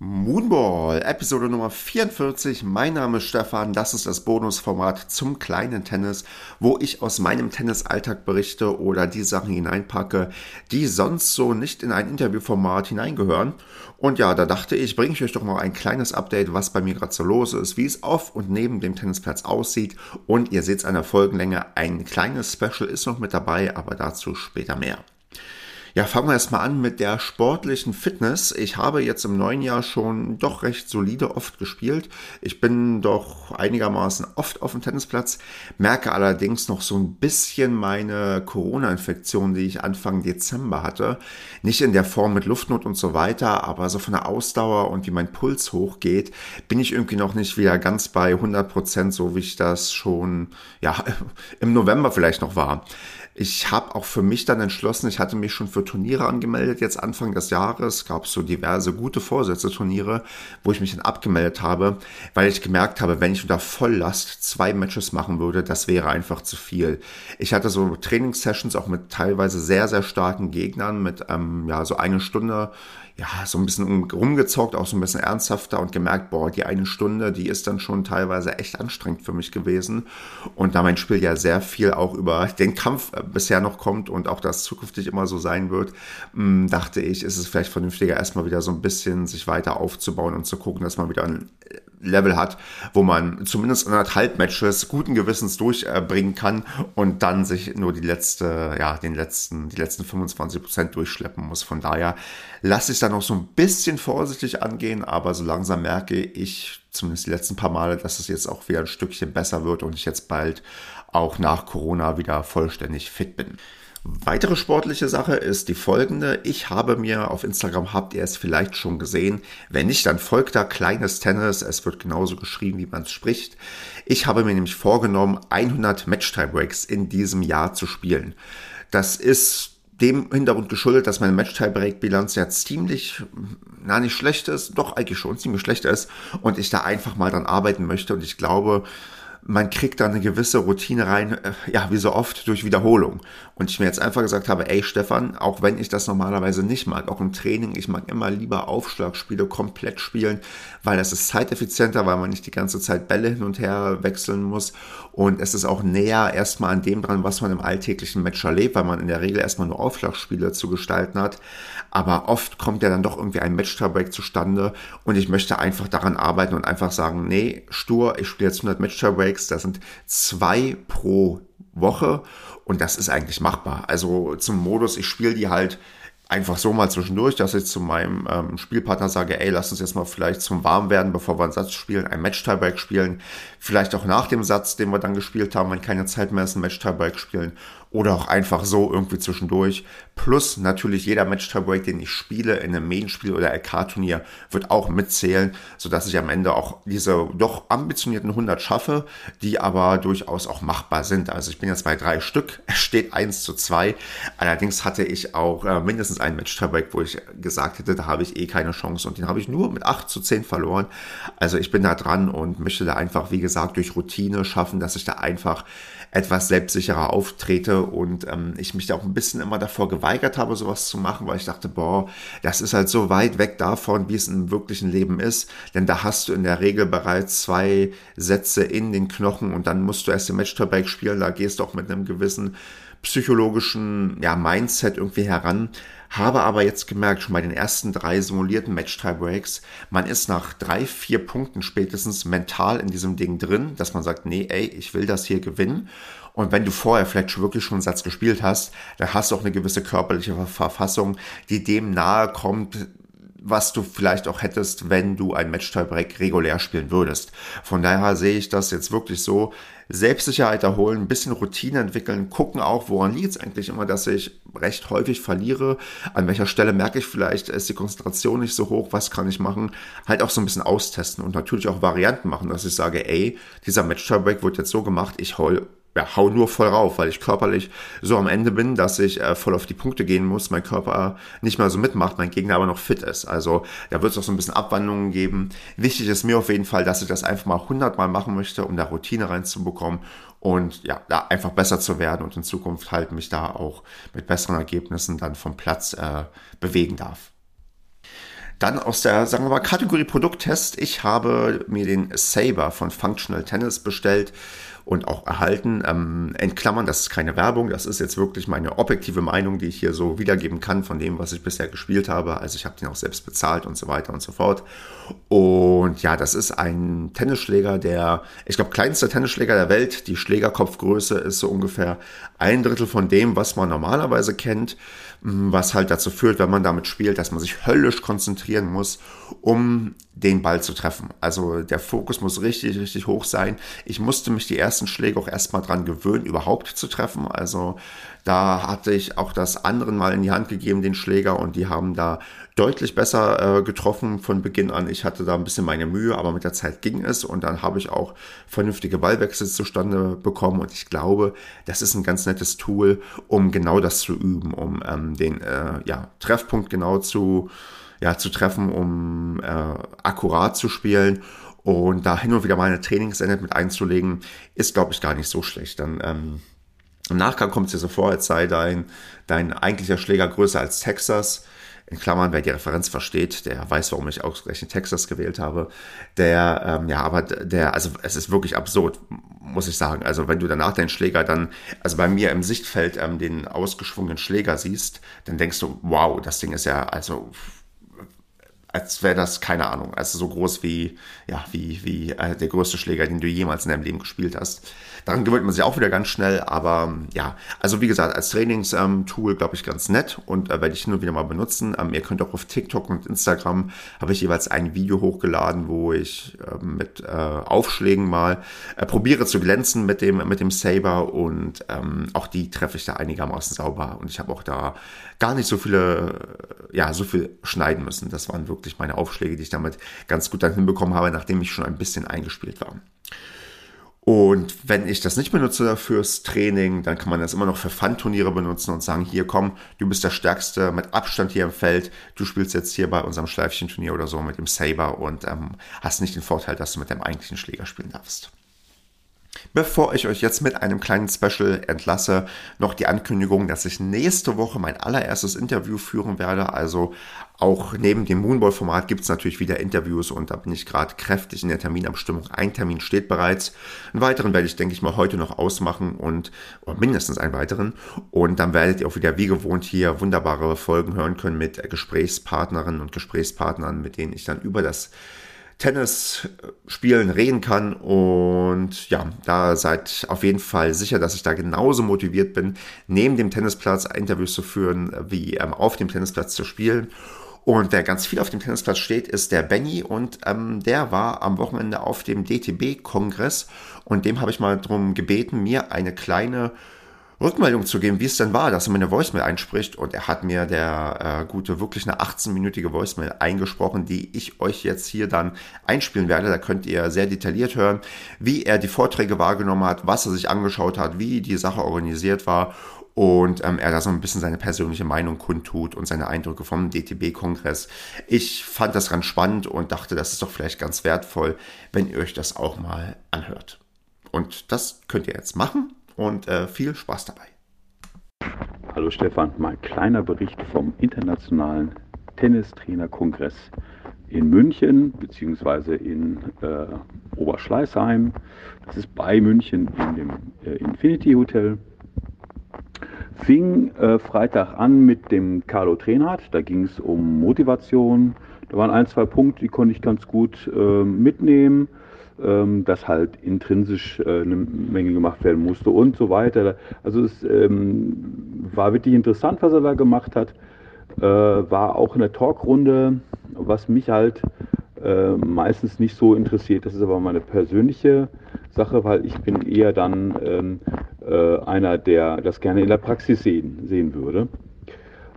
Moonball, Episode Nummer 44. Mein Name ist Stefan. Das ist das Bonusformat zum kleinen Tennis, wo ich aus meinem Tennisalltag berichte oder die Sachen hineinpacke, die sonst so nicht in ein Interviewformat hineingehören. Und ja, da dachte ich, bringe ich euch doch mal ein kleines Update, was bei mir gerade so los ist, wie es auf und neben dem Tennisplatz aussieht. Und ihr seht es an der Folgenlänge, ein kleines Special ist noch mit dabei, aber dazu später mehr. Ja, fangen wir erstmal an mit der sportlichen Fitness. Ich habe jetzt im neuen Jahr schon doch recht solide oft gespielt. Ich bin doch einigermaßen oft auf dem Tennisplatz, merke allerdings noch so ein bisschen meine Corona-Infektion, die ich Anfang Dezember hatte. Nicht in der Form mit Luftnot und so weiter, aber so von der Ausdauer und wie mein Puls hochgeht, bin ich irgendwie noch nicht wieder ganz bei 100 Prozent, so wie ich das schon, ja, im November vielleicht noch war. Ich habe auch für mich dann entschlossen, ich hatte mich schon für Turniere angemeldet, jetzt Anfang des Jahres, gab es so diverse gute Vorsätze-Turniere, wo ich mich dann abgemeldet habe, weil ich gemerkt habe, wenn ich unter Volllast zwei Matches machen würde, das wäre einfach zu viel. Ich hatte so Trainingssessions auch mit teilweise sehr, sehr starken Gegnern, mit ähm, ja so eine Stunde ja, so ein bisschen rumgezockt, auch so ein bisschen ernsthafter und gemerkt, boah, die eine Stunde, die ist dann schon teilweise echt anstrengend für mich gewesen. Und da mein Spiel ja sehr viel auch über den Kampf äh, bisher noch kommt und auch das zukünftig immer so sein wird, hm, dachte ich, ist es vielleicht vernünftiger, erstmal wieder so ein bisschen sich weiter aufzubauen und zu gucken, dass man wieder ein Level hat, wo man zumindest anderthalb Matches guten Gewissens durchbringen kann und dann sich nur die letzte, ja, den letzten, die letzten 25 Prozent durchschleppen muss. Von daher lasse ich da noch so ein bisschen vorsichtig angehen, aber so langsam merke ich, zumindest die letzten paar Male, dass es jetzt auch wieder ein Stückchen besser wird und ich jetzt bald auch nach Corona wieder vollständig fit bin. Weitere sportliche Sache ist die folgende. Ich habe mir auf Instagram, habt ihr es vielleicht schon gesehen, wenn nicht, dann folgt da kleines Tennis. Es wird genauso geschrieben, wie man es spricht. Ich habe mir nämlich vorgenommen, 100 Match-Tiebreaks in diesem Jahr zu spielen. Das ist dem Hintergrund geschuldet, dass meine Match-Tiebreak-Bilanz ja ziemlich, na nicht schlecht ist, doch eigentlich schon ziemlich schlecht ist und ich da einfach mal dran arbeiten möchte und ich glaube, man kriegt da eine gewisse Routine rein, äh, ja, wie so oft durch Wiederholung. Und ich mir jetzt einfach gesagt habe, ey Stefan, auch wenn ich das normalerweise nicht mag, auch im Training, ich mag immer lieber Aufschlagspiele komplett spielen, weil das ist zeiteffizienter, weil man nicht die ganze Zeit Bälle hin und her wechseln muss. Und es ist auch näher erstmal an dem dran, was man im alltäglichen Match erlebt, weil man in der Regel erstmal nur Aufschlagspiele zu gestalten hat. Aber oft kommt ja dann doch irgendwie ein Match-Tiebreak zustande und ich möchte einfach daran arbeiten und einfach sagen, nee, stur, ich spiele jetzt 100 Match-Tiebreaks, das sind zwei pro Woche und das ist eigentlich machbar. Also zum Modus, ich spiele die halt einfach so mal zwischendurch, dass ich zu meinem ähm, Spielpartner sage, ey, lass uns jetzt mal vielleicht zum Warmwerden, bevor wir einen Satz spielen, ein Match-Tiebreak spielen. Vielleicht auch nach dem Satz, den wir dann gespielt haben, wenn keine Zeit mehr ist, ein Match-Tiebreak spielen oder auch einfach so irgendwie zwischendurch. Plus natürlich jeder Match-Tiebreak, den ich spiele in einem Main-Spiel oder LK-Turnier, wird auch mitzählen, sodass ich am Ende auch diese doch ambitionierten 100 schaffe, die aber durchaus auch machbar sind. Also ich bin jetzt bei drei Stück, es steht 1 zu 2. Allerdings hatte ich auch äh, mindestens einen Match-Tiebreak, wo ich gesagt hätte, da habe ich eh keine Chance und den habe ich nur mit 8 zu 10 verloren. Also ich bin da dran und möchte da einfach, wie gesagt, durch Routine schaffen, dass ich da einfach etwas selbstsicherer auftrete und ähm, ich mich da auch ein bisschen immer davor geweigert habe, sowas zu machen, weil ich dachte, boah, das ist halt so weit weg davon, wie es im wirklichen Leben ist, denn da hast du in der Regel bereits zwei Sätze in den Knochen und dann musst du erst den Match-Tiebreak spielen, da gehst du auch mit einem gewissen psychologischen ja, Mindset irgendwie heran. Habe aber jetzt gemerkt, schon bei den ersten drei simulierten Match-Tiebreaks, man ist nach drei, vier Punkten spätestens mental in diesem Ding drin, dass man sagt, nee, ey, ich will das hier gewinnen. Und wenn du vorher vielleicht schon wirklich schon einen Satz gespielt hast, dann hast du auch eine gewisse körperliche Verfassung, die dem nahe kommt, was du vielleicht auch hättest, wenn du ein Match-Tiebreak regulär spielen würdest. Von daher sehe ich das jetzt wirklich so, Selbstsicherheit erholen, ein bisschen Routine entwickeln, gucken auch, woran liegt es eigentlich immer, dass ich recht häufig verliere, an welcher Stelle merke ich vielleicht, ist die Konzentration nicht so hoch, was kann ich machen, halt auch so ein bisschen austesten und natürlich auch Varianten machen, dass ich sage, ey, dieser Match-Tiebreak wird jetzt so gemacht, ich hol ja, hau nur voll rauf, weil ich körperlich so am Ende bin, dass ich äh, voll auf die Punkte gehen muss, mein Körper nicht mehr so mitmacht, mein Gegner aber noch fit ist. Also da wird es auch so ein bisschen Abwandlungen geben. Wichtig ist mir auf jeden Fall, dass ich das einfach mal 100 Mal machen möchte, um da Routine reinzubekommen und ja, da einfach besser zu werden und in Zukunft halt mich da auch mit besseren Ergebnissen dann vom Platz äh, bewegen darf. Dann aus der, sagen wir mal, Kategorie Produkttest. Ich habe mir den Saber von Functional Tennis bestellt und auch erhalten. Ähm, in Klammern, das ist keine Werbung, das ist jetzt wirklich meine objektive Meinung, die ich hier so wiedergeben kann von dem, was ich bisher gespielt habe. Also ich habe den auch selbst bezahlt und so weiter und so fort. Und ja, das ist ein Tennisschläger, der, ich glaube, kleinste Tennisschläger der Welt. Die Schlägerkopfgröße ist so ungefähr ein Drittel von dem, was man normalerweise kennt was halt dazu führt, wenn man damit spielt, dass man sich höllisch konzentrieren muss, um den Ball zu treffen. Also der Fokus muss richtig, richtig hoch sein. Ich musste mich die ersten Schläge auch erstmal dran gewöhnen, überhaupt zu treffen. Also da hatte ich auch das anderen mal in die Hand gegeben, den Schläger, und die haben da deutlich besser äh, getroffen von Beginn an. Ich hatte da ein bisschen meine Mühe, aber mit der Zeit ging es und dann habe ich auch vernünftige Ballwechsel zustande bekommen und ich glaube, das ist ein ganz nettes Tool, um genau das zu üben, um ähm, den äh, ja, Treffpunkt genau zu, ja, zu treffen, um äh, akkurat zu spielen und da hin und wieder mal eine Trainingseinheit mit einzulegen, ist, glaube ich, gar nicht so schlecht. Dann ähm, im Nachgang kommt es dir so vor, als sei dein, dein eigentlicher Schläger größer als Texas in Klammern, wer die Referenz versteht, der weiß, warum ich ausgerechnet Texas gewählt habe. Der, ähm, ja, aber der, also es ist wirklich absurd, muss ich sagen. Also wenn du danach deinen Schläger dann, also bei mir im Sichtfeld ähm, den ausgeschwungenen Schläger siehst, dann denkst du, wow, das Ding ist ja, also als wäre das, keine Ahnung, also so groß wie, ja, wie, wie äh, der größte Schläger, den du jemals in deinem Leben gespielt hast. Daran gewöhnt man sich auch wieder ganz schnell, aber ja, also wie gesagt, als Trainingstool glaube ich ganz nett und äh, werde ich nur wieder mal benutzen. Ähm, ihr könnt auch auf TikTok und Instagram habe ich jeweils ein Video hochgeladen, wo ich äh, mit äh, Aufschlägen mal äh, probiere zu glänzen mit dem, mit dem Saber und ähm, auch die treffe ich da einigermaßen sauber und ich habe auch da gar nicht so viele, ja, so viel schneiden müssen. Das waren wirklich meine Aufschläge, die ich damit ganz gut dann hinbekommen habe, nachdem ich schon ein bisschen eingespielt war. Und wenn ich das nicht benutze fürs Training, dann kann man das immer noch für Fun-Turniere benutzen und sagen, hier komm, du bist der Stärkste mit Abstand hier im Feld, du spielst jetzt hier bei unserem Schleifchen-Turnier oder so mit dem Saber und ähm, hast nicht den Vorteil, dass du mit deinem eigentlichen Schläger spielen darfst. Bevor ich euch jetzt mit einem kleinen Special entlasse, noch die Ankündigung, dass ich nächste Woche mein allererstes Interview führen werde. Also auch neben dem Moonball-Format gibt es natürlich wieder Interviews und da bin ich gerade kräftig in der Terminabstimmung. Ein Termin steht bereits. Einen weiteren werde ich, denke ich mal, heute noch ausmachen und mindestens einen weiteren. Und dann werdet ihr auch wieder wie gewohnt hier wunderbare Folgen hören können mit Gesprächspartnerinnen und Gesprächspartnern, mit denen ich dann über das Tennis spielen reden kann. Und ja, da seid auf jeden Fall sicher, dass ich da genauso motiviert bin, neben dem Tennisplatz Interviews zu führen, wie ähm, auf dem Tennisplatz zu spielen. Und wer ganz viel auf dem Tennisplatz steht, ist der Benny und ähm, der war am Wochenende auf dem DTB-Kongress und dem habe ich mal darum gebeten, mir eine kleine Rückmeldung zu geben, wie es denn war, dass er mir eine Voicemail einspricht. Und er hat mir der äh, gute, wirklich eine 18-minütige Voicemail eingesprochen, die ich euch jetzt hier dann einspielen werde. Da könnt ihr sehr detailliert hören, wie er die Vorträge wahrgenommen hat, was er sich angeschaut hat, wie die Sache organisiert war und ähm, er da so ein bisschen seine persönliche Meinung kundtut und seine Eindrücke vom DTB-Kongress. Ich fand das ganz spannend und dachte, das ist doch vielleicht ganz wertvoll, wenn ihr euch das auch mal anhört. Und das könnt ihr jetzt machen und äh, viel Spaß dabei. Hallo Stefan, mein kleiner Bericht vom Internationalen Tennistrainerkongress in München bzw. in äh, Oberschleißheim. Das ist bei München in dem äh, Infinity Hotel. Fing äh, Freitag an mit dem Carlo Trenhardt. Da ging es um Motivation. Da waren ein, zwei Punkte, die konnte ich ganz gut äh, mitnehmen ähm, dass halt intrinsisch äh, eine Menge gemacht werden musste und so weiter. Also es ähm, war wirklich interessant, was er da gemacht hat. Äh, war auch in der Talkrunde, was mich halt äh, meistens nicht so interessiert. Das ist aber meine persönliche Sache, weil ich bin eher dann ähm, äh, einer, der das gerne in der Praxis sehen, sehen würde.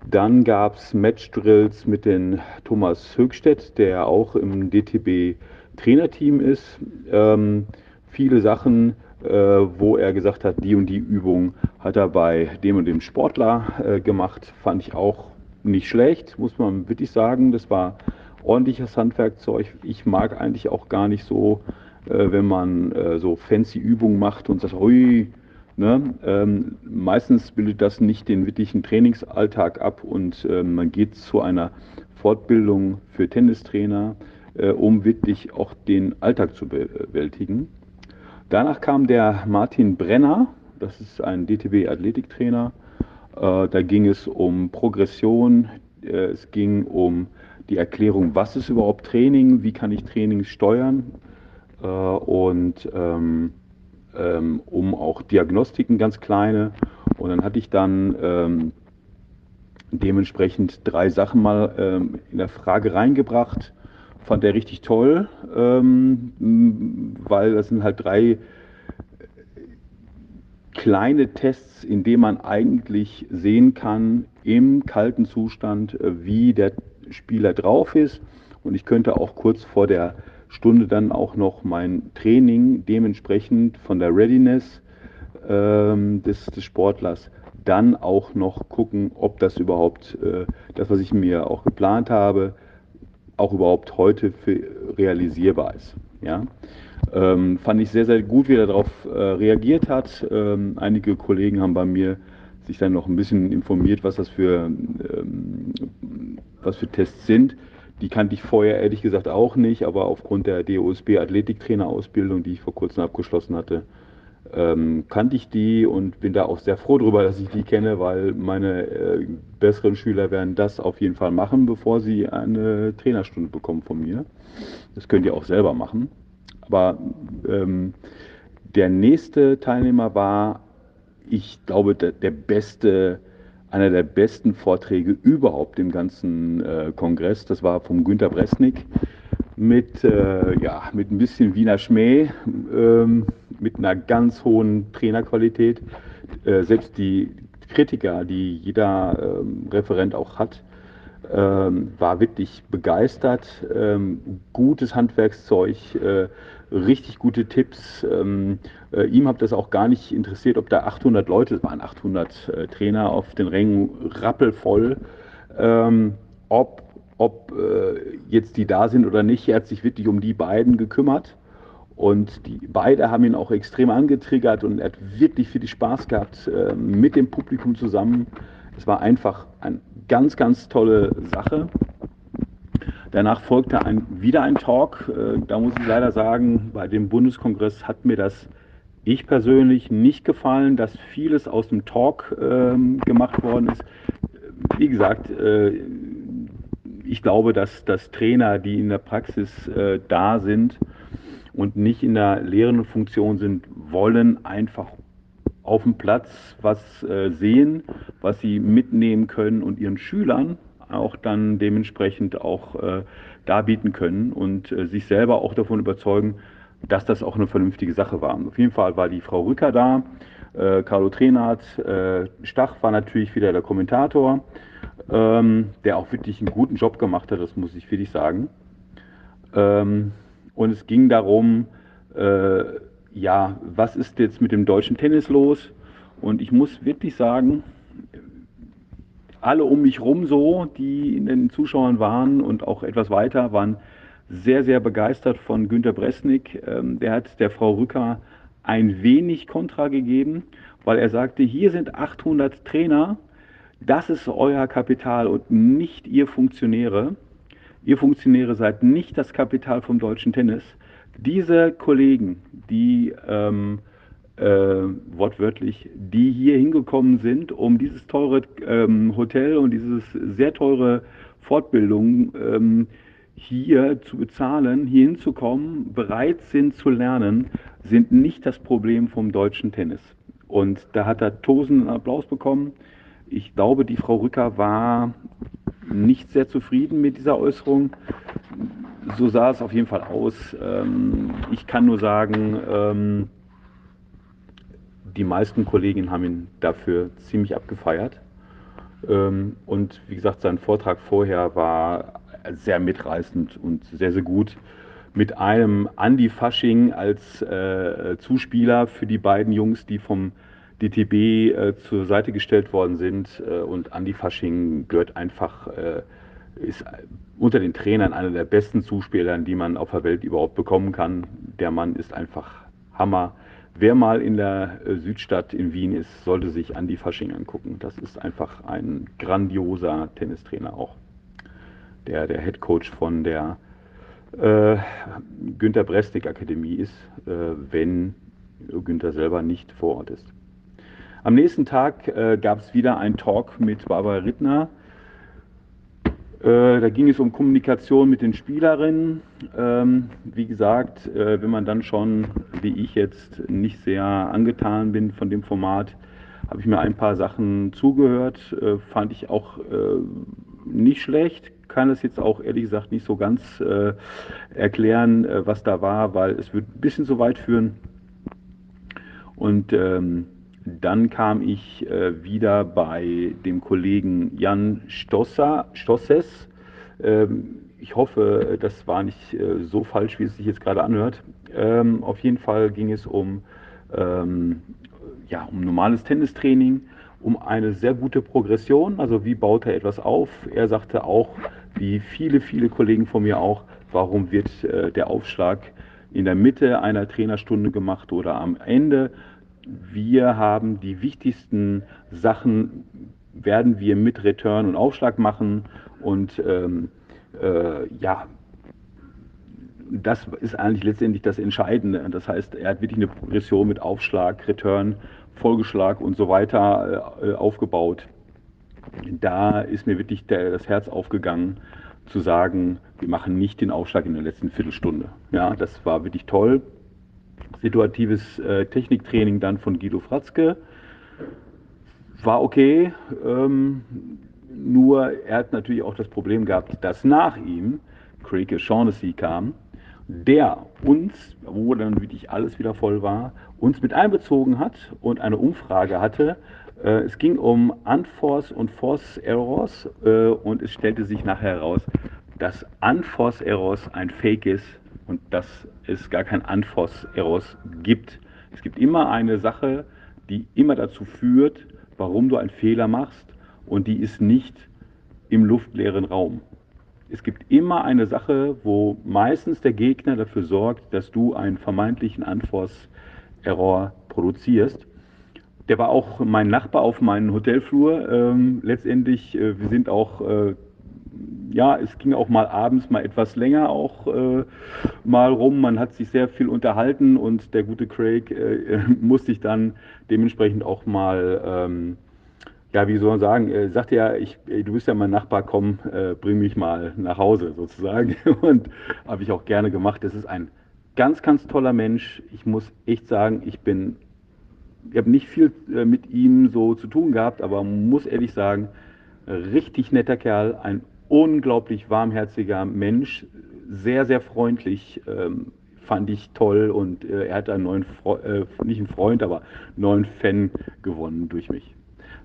Dann gab es Matchdrills mit den Thomas Högstedt, der auch im DTB Trainerteam ist. Ähm, viele Sachen, äh, wo er gesagt hat, die und die Übung hat er bei dem und dem Sportler äh, gemacht, fand ich auch nicht schlecht, muss man wirklich sagen. Das war ordentliches Handwerkzeug. Ich mag eigentlich auch gar nicht so, äh, wenn man äh, so fancy Übungen macht und sagt, ui, Ne? Ähm, meistens bildet das nicht den wirklichen Trainingsalltag ab und äh, man geht zu einer Fortbildung für Tennistrainer, um wirklich auch den Alltag zu bewältigen. Danach kam der Martin Brenner, das ist ein DTB-Athletiktrainer. Äh, da ging es um Progression, äh, es ging um die Erklärung, was ist überhaupt Training, wie kann ich Training steuern äh, und ähm, ähm, um auch Diagnostiken ganz kleine. Und dann hatte ich dann ähm, dementsprechend drei Sachen mal in der Frage reingebracht. Fand er richtig toll, ähm, weil das sind halt drei kleine Tests, in denen man eigentlich sehen kann im kalten Zustand, äh, wie der Spieler drauf ist. Und ich könnte auch kurz vor der Stunde dann auch noch mein Training dementsprechend von der Readiness ähm, des, des, Sportlers dann auch noch gucken, ob das überhaupt, äh, das, was ich mir auch geplant habe, auch überhaupt heute realisierbar ist. Ja? Ähm, fand ich sehr, sehr gut, wie er darauf äh, reagiert hat. Ähm, einige Kollegen haben bei mir sich dann noch ein bisschen informiert, was das für, ähm, was für Tests sind. Die kannte ich vorher ehrlich gesagt auch nicht, aber aufgrund der DOSB Athletiktrainerausbildung, die ich vor kurzem abgeschlossen hatte, ähm, kannte ich die und bin da auch sehr froh darüber, dass ich die kenne, weil meine äh, besseren Schüler werden das auf jeden Fall machen, bevor sie eine Trainerstunde bekommen von mir. Das könnt ihr auch selber machen. Aber ähm, der nächste Teilnehmer war, ich glaube, der, der, beste, einer der besten Vorträge überhaupt im ganzen äh, Kongress. Das war vom Günter Bresnik mit, äh, ja, mit ein bisschen Wiener Schmäh, ähm, mit einer ganz hohen Trainerqualität. Äh, selbst die Kritiker, die jeder ähm, Referent auch hat, ähm, war wirklich begeistert. Ähm, gutes Handwerkszeug, äh, richtig gute Tipps. Ähm, äh, ihm hat das auch gar nicht interessiert, ob da 800 Leute, waren 800 äh, Trainer auf den Rängen, rappelvoll, ähm, ob, ob äh, jetzt die da sind oder nicht. Er hat sich wirklich um die beiden gekümmert. Und die beide haben ihn auch extrem angetriggert und er hat wirklich viel Spaß gehabt äh, mit dem Publikum zusammen. Es war einfach eine ganz, ganz tolle Sache. Danach folgte ein, wieder ein Talk. Äh, da muss ich leider sagen, bei dem Bundeskongress hat mir das ich persönlich nicht gefallen, dass vieles aus dem Talk ähm, gemacht worden ist. Wie gesagt, äh, ich glaube, dass, dass Trainer, die in der Praxis äh, da sind und nicht in der lehrenden Funktion sind, wollen einfach auf dem Platz was äh, sehen, was sie mitnehmen können und ihren Schülern auch dann dementsprechend auch äh, darbieten können und äh, sich selber auch davon überzeugen, dass das auch eine vernünftige Sache war. Auf jeden Fall war die Frau Rücker da, Carlo Trenat, äh, Stach war natürlich wieder der Kommentator, ähm, der auch wirklich einen guten Job gemacht hat, das muss ich wirklich sagen. Ähm, und es ging darum, äh, ja, was ist jetzt mit dem deutschen Tennis los? Und ich muss wirklich sagen, alle um mich rum so, die in den Zuschauern waren und auch etwas weiter, waren sehr, sehr begeistert von Günter Bresnik. Ähm, der hat der Frau Rücker ein wenig Kontra gegeben, weil er sagte, hier sind 800 Trainer, das ist euer Kapital und nicht ihr Funktionäre. Ihr Funktionäre seid nicht das Kapital vom deutschen Tennis. Diese Kollegen, die ähm, äh, wortwörtlich, die hier hingekommen sind, um dieses teure ähm, Hotel und dieses sehr teure Fortbildung ähm, hier zu bezahlen, hier hinzukommen, bereit sind zu lernen, sind nicht das Problem vom deutschen Tennis. Und da hat er tosenden Applaus bekommen. Ich glaube, die Frau Rücker war nicht sehr zufrieden mit dieser Äußerung. So sah es auf jeden Fall aus. Ähm, ich kann nur sagen, ähm, die meisten Kolleginnen haben ihn dafür ziemlich abgefeiert. Ähm, und wie gesagt, sein Vortrag vorher war sehr mitreißend und sehr, sehr gut. Mit einem Andy Fasching als äh, Zuspieler für die beiden Jungs, die vom DTB äh, zur Seite gestellt worden sind. Äh, und Andy Fasching gehört einfach, äh, ist unter den Trainern einer der besten Zuspieler, die man auf der Welt überhaupt bekommen kann. Der Mann ist einfach Hammer. Wer mal in der äh, Südstadt in Wien ist, sollte sich Andy Fasching angucken. Das ist einfach ein grandioser Tennistrainer auch. der der Head Coach von der äh, Günter Bresnik Akademie ist, äh, wenn Günter selber nicht vor Ort ist. Am nächsten Tag äh, gab es wieder einen Talk mit Barbara Rittner. Äh, da ging es um Kommunikation mit den Spielerinnen. Ähm, wie gesagt, äh, wenn man dann schon, wie ich jetzt, nicht sehr angetan bin von dem Format, habe ich mir ein paar Sachen zugehört. Äh, fand ich auch äh, nicht schlecht. Kann es jetzt auch ehrlich gesagt nicht so ganz äh, erklären, was da war, weil es wird ein bisschen zu weit führen. Und ähm, dann kam ich äh, wieder bei dem Kollegen Jan Stosser, Stosses. Ähm, ich hoffe, das war nicht äh, so falsch, wie es sich jetzt gerade anhört. Ähm, auf jeden Fall ging es um, ähm, ja, um normales Tennistraining, um eine sehr gute Progression. Also wie baut er etwas auf? Er sagte auch, wie viele, viele Kollegen von mir auch, warum wird äh, der Aufschlag in der Mitte einer Trainerstunde gemacht oder am Ende? Wir haben die wichtigsten Sachen, werden wir mit Return und Aufschlag machen und ähm, äh, ja, das ist eigentlich letztendlich das Entscheidende. Das heißt, er hat wirklich eine Progression mit Aufschlag, Return, Folgeschlag und so weiter äh, aufgebaut. Da ist mir wirklich der, das Herz aufgegangen, zu sagen, wir machen nicht den Aufschlag in der letzten Viertelstunde. Ja, das war wirklich toll situatives äh, Techniktraining dann von Guido Fratzke. War okay, ähm, nur er hat natürlich auch das Problem gehabt, dass nach ihm Craig Shaughnessy kam, der uns, wo dann wirklich alles wieder voll war, uns mit einbezogen hat und eine Umfrage hatte. Äh, es ging um Unforce und Force Errors äh, und es stellte sich nachher heraus, dass Unforce Errors ein Fake ist und dass es gar kein Anfos-Eros gibt. Es gibt immer eine Sache, die immer dazu führt, warum du einen Fehler machst und die ist nicht im luftleeren Raum. Es gibt immer eine Sache, wo meistens der Gegner dafür sorgt, dass du einen vermeintlichen Anfos-Error produzierst. Der war auch mein Nachbar auf meinem Hotelflur. Ähm, letztendlich, äh, wir sind auch äh, ja, es ging auch mal abends mal etwas länger auch äh, mal rum. Man hat sich sehr viel unterhalten und der gute Craig äh, musste sich dann dementsprechend auch mal, ähm, ja, wie soll man sagen, äh, sagte ja, ich, du bist ja mein Nachbar, komm, äh, bring mich mal nach Hause sozusagen. Und habe ich auch gerne gemacht. Das ist ein ganz, ganz toller Mensch. Ich muss echt sagen, ich bin, ich habe nicht viel äh, mit ihm so zu tun gehabt, aber muss ehrlich sagen, richtig netter Kerl, ein unglaublich warmherziger Mensch, sehr, sehr freundlich, ähm, fand ich toll und äh, er hat einen neuen, Fre äh, nicht einen Freund, aber einen neuen Fan gewonnen durch mich.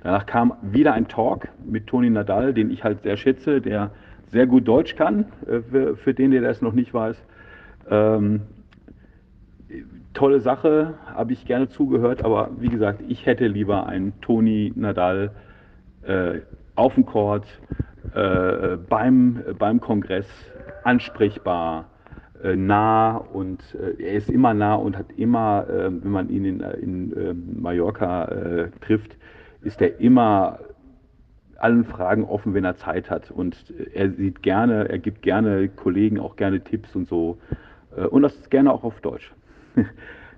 Danach kam wieder ein Talk mit Toni Nadal, den ich halt sehr schätze, der sehr gut Deutsch kann, äh, für, für, den, der das noch nicht weiß. Ähm, tolle Sache, habe ich gerne zugehört, aber wie gesagt, ich hätte lieber einen Toni Nadal äh, auf dem Court, äh, beim, beim Kongress ansprechbar, äh, nah und äh, er ist immer nah und hat immer, äh, wenn man ihn in, in ähm, Mallorca äh, trifft, ist er immer allen Fragen offen, wenn er Zeit hat. Und er sieht gerne, er gibt gerne Kollegen auch gerne Tipps und so. Äh, und das gerne auch auf Deutsch.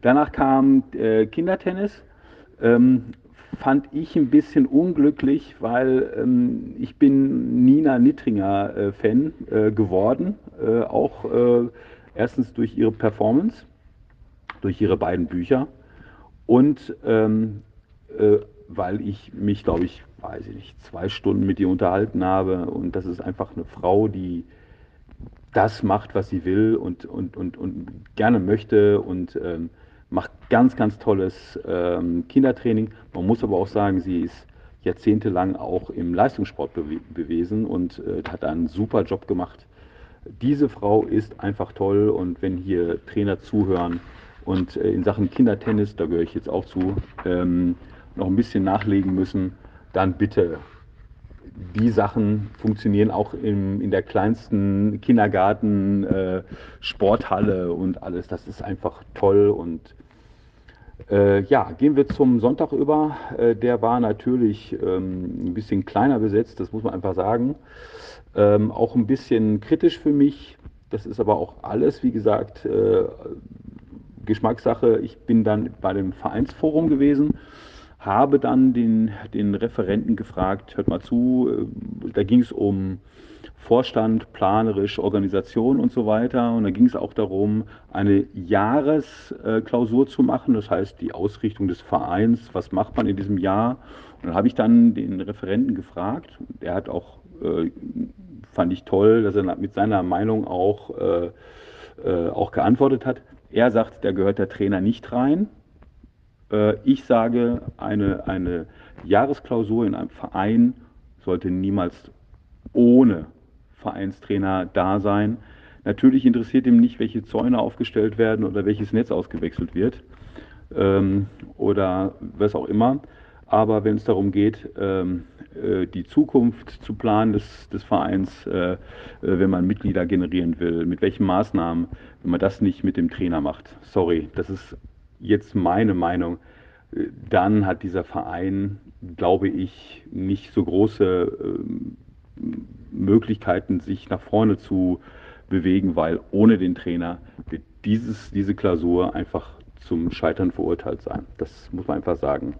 Danach kam Kindertennis. Ähm, fand ich ein bisschen unglücklich, weil ähm, ich bin Nina Nittringer äh, Fan äh, geworden, äh, auch äh, erstens durch ihre Performance, durch ihre beiden Bücher und ähm, äh, weil ich mich, glaube ich, weiß ich nicht, zwei Stunden mit ihr unterhalten habe und das ist einfach eine Frau, die das macht, was sie will und, und, und, und gerne möchte und ähm, macht ganz, ganz tolles ähm, Kindertraining. Man muss aber auch sagen, sie ist jahrzehntelang auch im Leistungssport gewesen und äh, hat einen super Job gemacht. Diese Frau ist einfach toll und wenn hier Trainer zuhören und äh, in Sachen Kindertennis, da gehöre ich jetzt auch zu, ähm, noch ein bisschen nachlegen müssen, dann bitte. Die Sachen funktionieren auch im, in der kleinsten Kindergarten, äh, Sporthalle und alles. Das ist einfach toll und äh, ja, gehen wir zum Sonntag über. Äh, der war natürlich ähm, ein bisschen kleiner besetzt, das muss man einfach sagen. Ähm, auch ein bisschen kritisch für mich. Das ist aber auch alles, wie gesagt, äh, Geschmackssache. Ich bin dann bei dem Vereinsforum gewesen, habe dann den, den Referenten gefragt, hört mal zu, äh, da ging es um Vorstand, planerisch, Organisation und so weiter. Und da ging es auch darum, eine Jahresklausur zu machen, das heißt die Ausrichtung des Vereins, was macht man in diesem Jahr. Und dann habe ich dann den Referenten gefragt, der hat auch, äh, fand ich toll, dass er mit seiner Meinung auch, äh, äh, auch geantwortet hat. Er sagt, da gehört der Trainer nicht rein. Äh, ich sage, eine, eine Jahresklausur in einem Verein sollte niemals ohne Vereinstrainer da sein. Natürlich interessiert ihm nicht, welche Zäune aufgestellt werden oder welches Netz ausgewechselt wird ähm, oder was auch immer. Aber wenn es darum geht, ähm, äh, die Zukunft zu planen des, des Vereins, äh, äh, wenn man Mitglieder generieren will, mit welchen Maßnahmen, wenn man das nicht mit dem Trainer macht, sorry, das ist jetzt meine Meinung, äh, dann hat dieser Verein, glaube ich, nicht so große ähm, Möglichkeiten, sich nach vorne zu bewegen, weil ohne den Trainer wird dieses, diese Klausur einfach zum Scheitern verurteilt sein. Das muss man einfach sagen.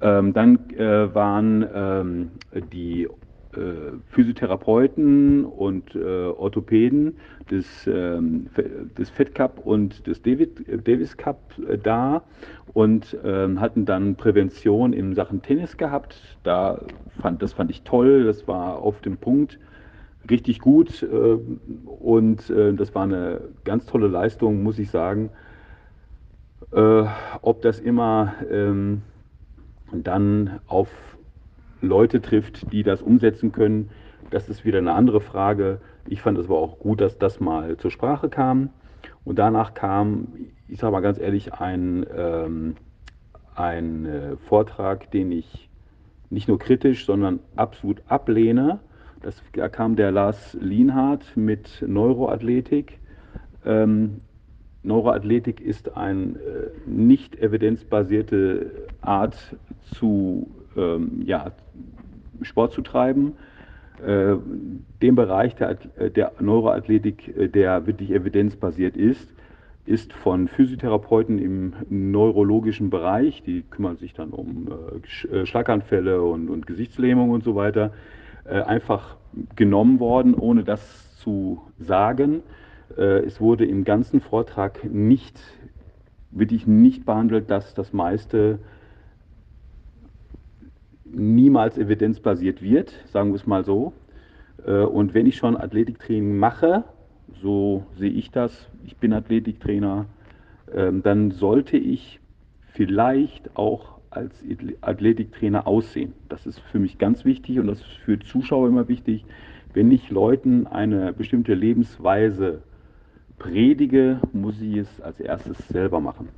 Ähm, dann äh, waren ähm, die Physiotherapeuten und äh, Orthopäden des, ähm, des Fed Cup und des David, äh, Davis Cup äh, da und ähm, hatten dann Prävention in Sachen Tennis gehabt. Da fand, das fand ich toll, das war auf dem Punkt richtig gut äh, und äh, das war eine ganz tolle Leistung, muss ich sagen. ob das immer ähm, dann auf Leute trifft, die das umsetzen können, das ist wieder eine andere Frage. Ich fand es aber auch gut, dass das mal zur Sprache kam. Und danach kam, ich sage mal ganz ehrlich, ein, ähm, ein äh, Vortrag, den ich nicht nur kritisch, sondern absolut ablehne. Das, da kam der Lars Lienhardt mit Neuroathletik. Ähm, Neuroathletik ist eine äh, nicht evidenzbasierte Art zu ähm, ja, Sport zu treiben. Äh, dem Bereich der, der Neuroathletik, äh, der wirklich evidenzbasiert ist, ist von Physiotherapeuten im neurologischen Bereich, die kümmern sich dann um äh, äh Schlaganfälle und, und Gesichtslähmung und so weiter, äh, einfach genommen worden, ohne das zu sagen. Äh, es wurde im ganzen Vortrag nicht, wirklich nicht behandelt, dass das meiste niemals evidenzbasiert wird, sagen wir es mal so. Äh, und wenn ich schon Athletiktraining mache, so sehe ich das, ich bin Athletiktrainer, ähm, dann sollte ich vielleicht auch als Athletiktrainer aussehen. Das ist für mich ganz wichtig und das ist für Zuschauer immer wichtig. Wenn ich Leuten eine bestimmte Lebensweise predige, muss ich es als erstes selber machen.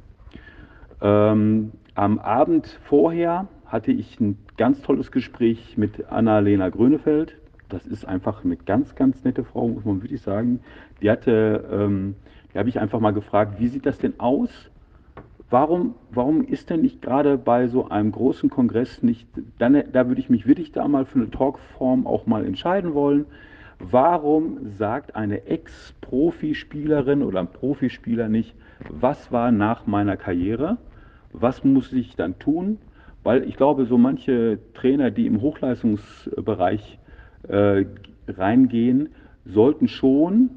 Ähm, am Abend vorher hatte ich ein ganz tolles Gespräch mit Anna-Lena Grönefeld. Das ist einfach eine ganz, ganz nette Frau, muss man wirklich sagen. Die hatte, ähm, die habe ich einfach mal gefragt, wie sieht das denn aus? Warum, warum ist denn nicht gerade bei so einem großen Kongress nicht, dann, da würde ich mich wirklich da mal für eine Talkform auch mal entscheiden wollen. Warum sagt eine Ex-Profispielerin oder ein Profispieler nicht, was war nach meiner Karriere? Was muss ich dann tun? Weil ich glaube, so manche Trainer, die im Hochleistungsbereich äh, reingehen, sollten schon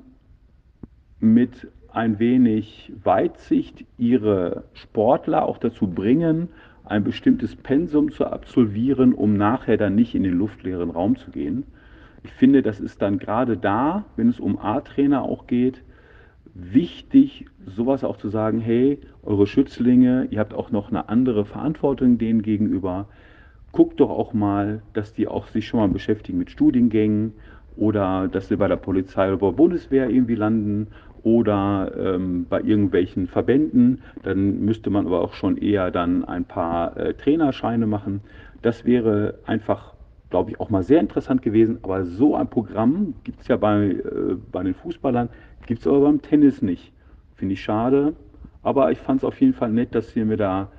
mit ein wenig Weitsicht ihre Sportler auch dazu bringen, ein bestimmtes Pensum zu absolvieren, um nachher dann nicht in den luftleeren Raum zu gehen. Ich finde, das ist dann gerade da, wenn es um A-Trainer auch geht, wichtig, sowas auch zu sagen, hey, eure Schützlinge, ihr habt auch noch eine andere Verantwortung denen gegenüber. Guckt doch auch mal, dass die auch sich schon mal beschäftigen mit Studiengängen oder dass sie bei der Polizei oder bei der Bundeswehr irgendwie landen oder ähm, bei irgendwelchen Verbänden. Dann müsste man aber auch schon eher dann ein paar äh, Trainerscheine machen. Das wäre einfach, glaube ich, auch mal sehr interessant gewesen. Aber so ein Programm gibt es ja bei, äh, bei den Fußballern Gibt es aber beim Tennis nicht. Finde ich schade. Aber ich fand es auf jeden Fall nett, dass sie mir da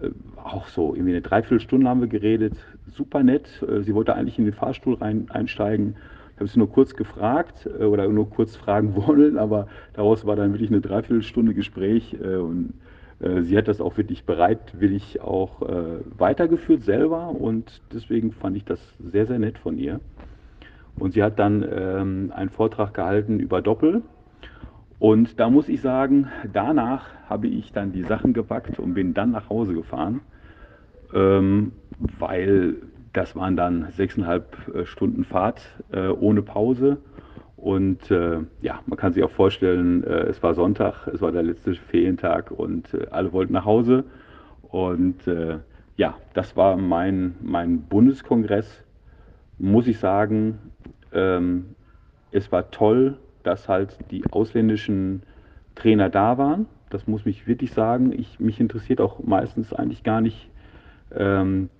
äh, auch so irgendwie eine Dreiviertelstunde haben wir geredet. Super nett. Äh, sie wollte eigentlich in den Fahrstuhl rein, einsteigen. habe sie nur kurz gefragt äh, oder nur kurz fragen wollen, aber daraus war dann wirklich eine Dreiviertelstunde Gespräch äh, und sie hat das auch wirklich bereitwillig auch äh, weitergeführt selber und deswegen fand ich das sehr, sehr nett von ihr. Und sie hat dann ähm, einen Vortrag gehalten über Doppel. Und da muss ich sagen, danach habe ich dann die Sachen gepackt und bin dann nach Hause gefahren, ähm, weil das waren dann sechseinhalb äh, Stunden Fahrt äh, ohne Pause. Und äh, ja, man kann sich auch vorstellen, äh, es war Sonntag, es war der letzte Ferientag und äh, alle wollten nach Hause. Und äh, ja, das war mein, mein Bundeskongress. Muss ich sagen, ähm, es war toll, dass halt die ausländischen Trainer da waren. Das muss mich wirklich sagen. Ich, mich interessiert auch meistens eigentlich gar nicht ähm,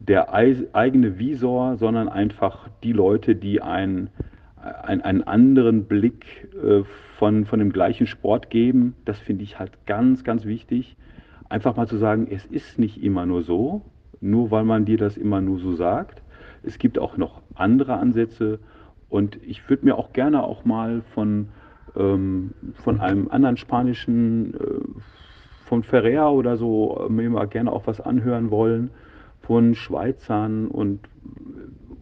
der eigene Visor, sondern einfach die Leute, die einen, einen, einen anderen Blick äh, von, von dem gleichen Sport geben. Das finde ich halt ganz, ganz wichtig. Einfach mal zu sagen, es ist nicht immer nur so, nur weil man dir das immer nur so sagt. Es gibt auch noch andere Ansätze und ich würde mir auch gerne auch mal von, ähm, von einem anderen spanischen, äh, von Ferrer oder so, mir mal gerne auch was anhören wollen, von Schweizern und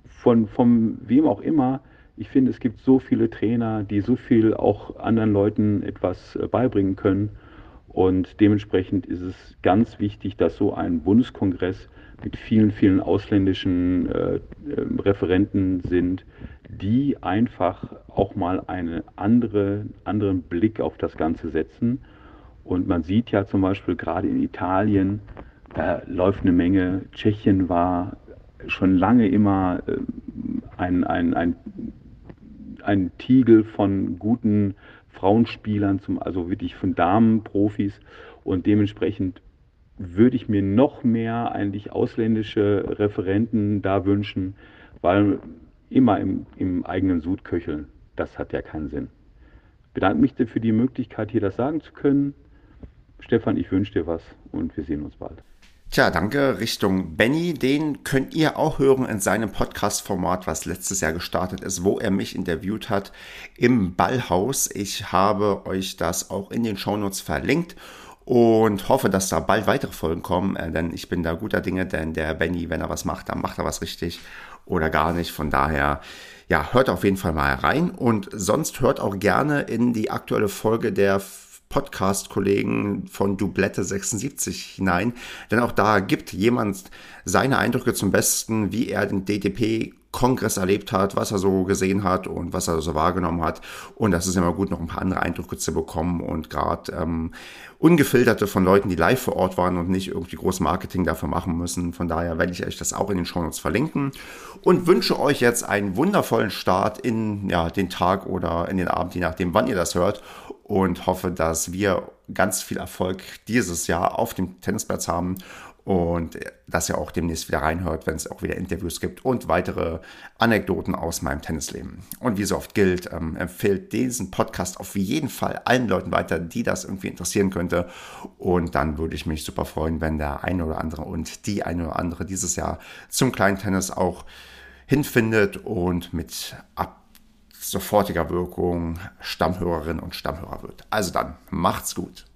von, von wem auch immer. Ich finde, es gibt so viele Trainer, die so viel auch anderen Leuten etwas äh, beibringen können. Und dementsprechend ist es ganz wichtig, dass so ein Bundeskongress mit vielen, vielen ausländischen äh, äh, Referenten sind, die einfach auch mal einen andere, anderen Blick auf das Ganze setzen. Und man sieht ja zum Beispiel gerade in Italien, da läuft eine Menge. Tschechien war schon lange immer äh, ein, ein, ein, ein Tiegel von guten Frauenspielern, zum, also wirklich von Damenprofis. Und dementsprechend würde ich mir noch mehr eigentlich ausländische Referenten da wünschen, weil immer im, im eigenen Sud köcheln, das hat ja keinen Sinn. Ich bedanke mich für die Möglichkeit, hier das sagen zu können. Stefan, ich wünsche dir was und wir sehen uns bald. Tja, danke Richtung Benny. Den könnt ihr auch hören in seinem Podcast-Format, was letztes Jahr gestartet ist, wo er mich interviewt hat im Ballhaus. Ich habe euch das auch in den Shownotes verlinkt und hoffe, dass da bald weitere Folgen kommen, äh, denn ich bin da guter Dinge, denn der Benny, wenn er was macht, dann macht er was richtig oder gar nicht. Von daher, ja, hört auf jeden Fall mal rein und sonst hört auch gerne in die aktuelle Folge der Podcast-Kollegen von Dublette 76 hinein, denn auch da gibt jemand seine Eindrücke zum Besten, wie er den DTP Kongress erlebt hat, was er so gesehen hat und was er so wahrgenommen hat. Und das ist immer gut, noch ein paar andere Eindrücke zu bekommen und gerade ähm, ungefilterte von Leuten, die live vor Ort waren und nicht irgendwie groß Marketing dafür machen müssen. Von daher werde ich euch das auch in den Shownotes verlinken und wünsche euch jetzt einen wundervollen Start in ja, den Tag oder in den Abend, je nachdem, wann ihr das hört und hoffe, dass wir ganz viel Erfolg dieses Jahr auf dem Tennisplatz haben und dass ihr auch demnächst wieder reinhört, wenn es auch wieder Interviews gibt und weitere Anekdoten aus meinem Tennisleben. Und wie so oft gilt, ähm, empfehlt diesen Podcast auf jeden Fall allen Leuten weiter, die das irgendwie interessieren könnte. Und dann würde ich mich super freuen, wenn der eine oder andere und die eine oder andere dieses Jahr zum kleinen Tennis auch hinfindet und mit ab sofortiger Wirkung Stammhörerinnen und Stammhörer wird. Also dann, macht's gut.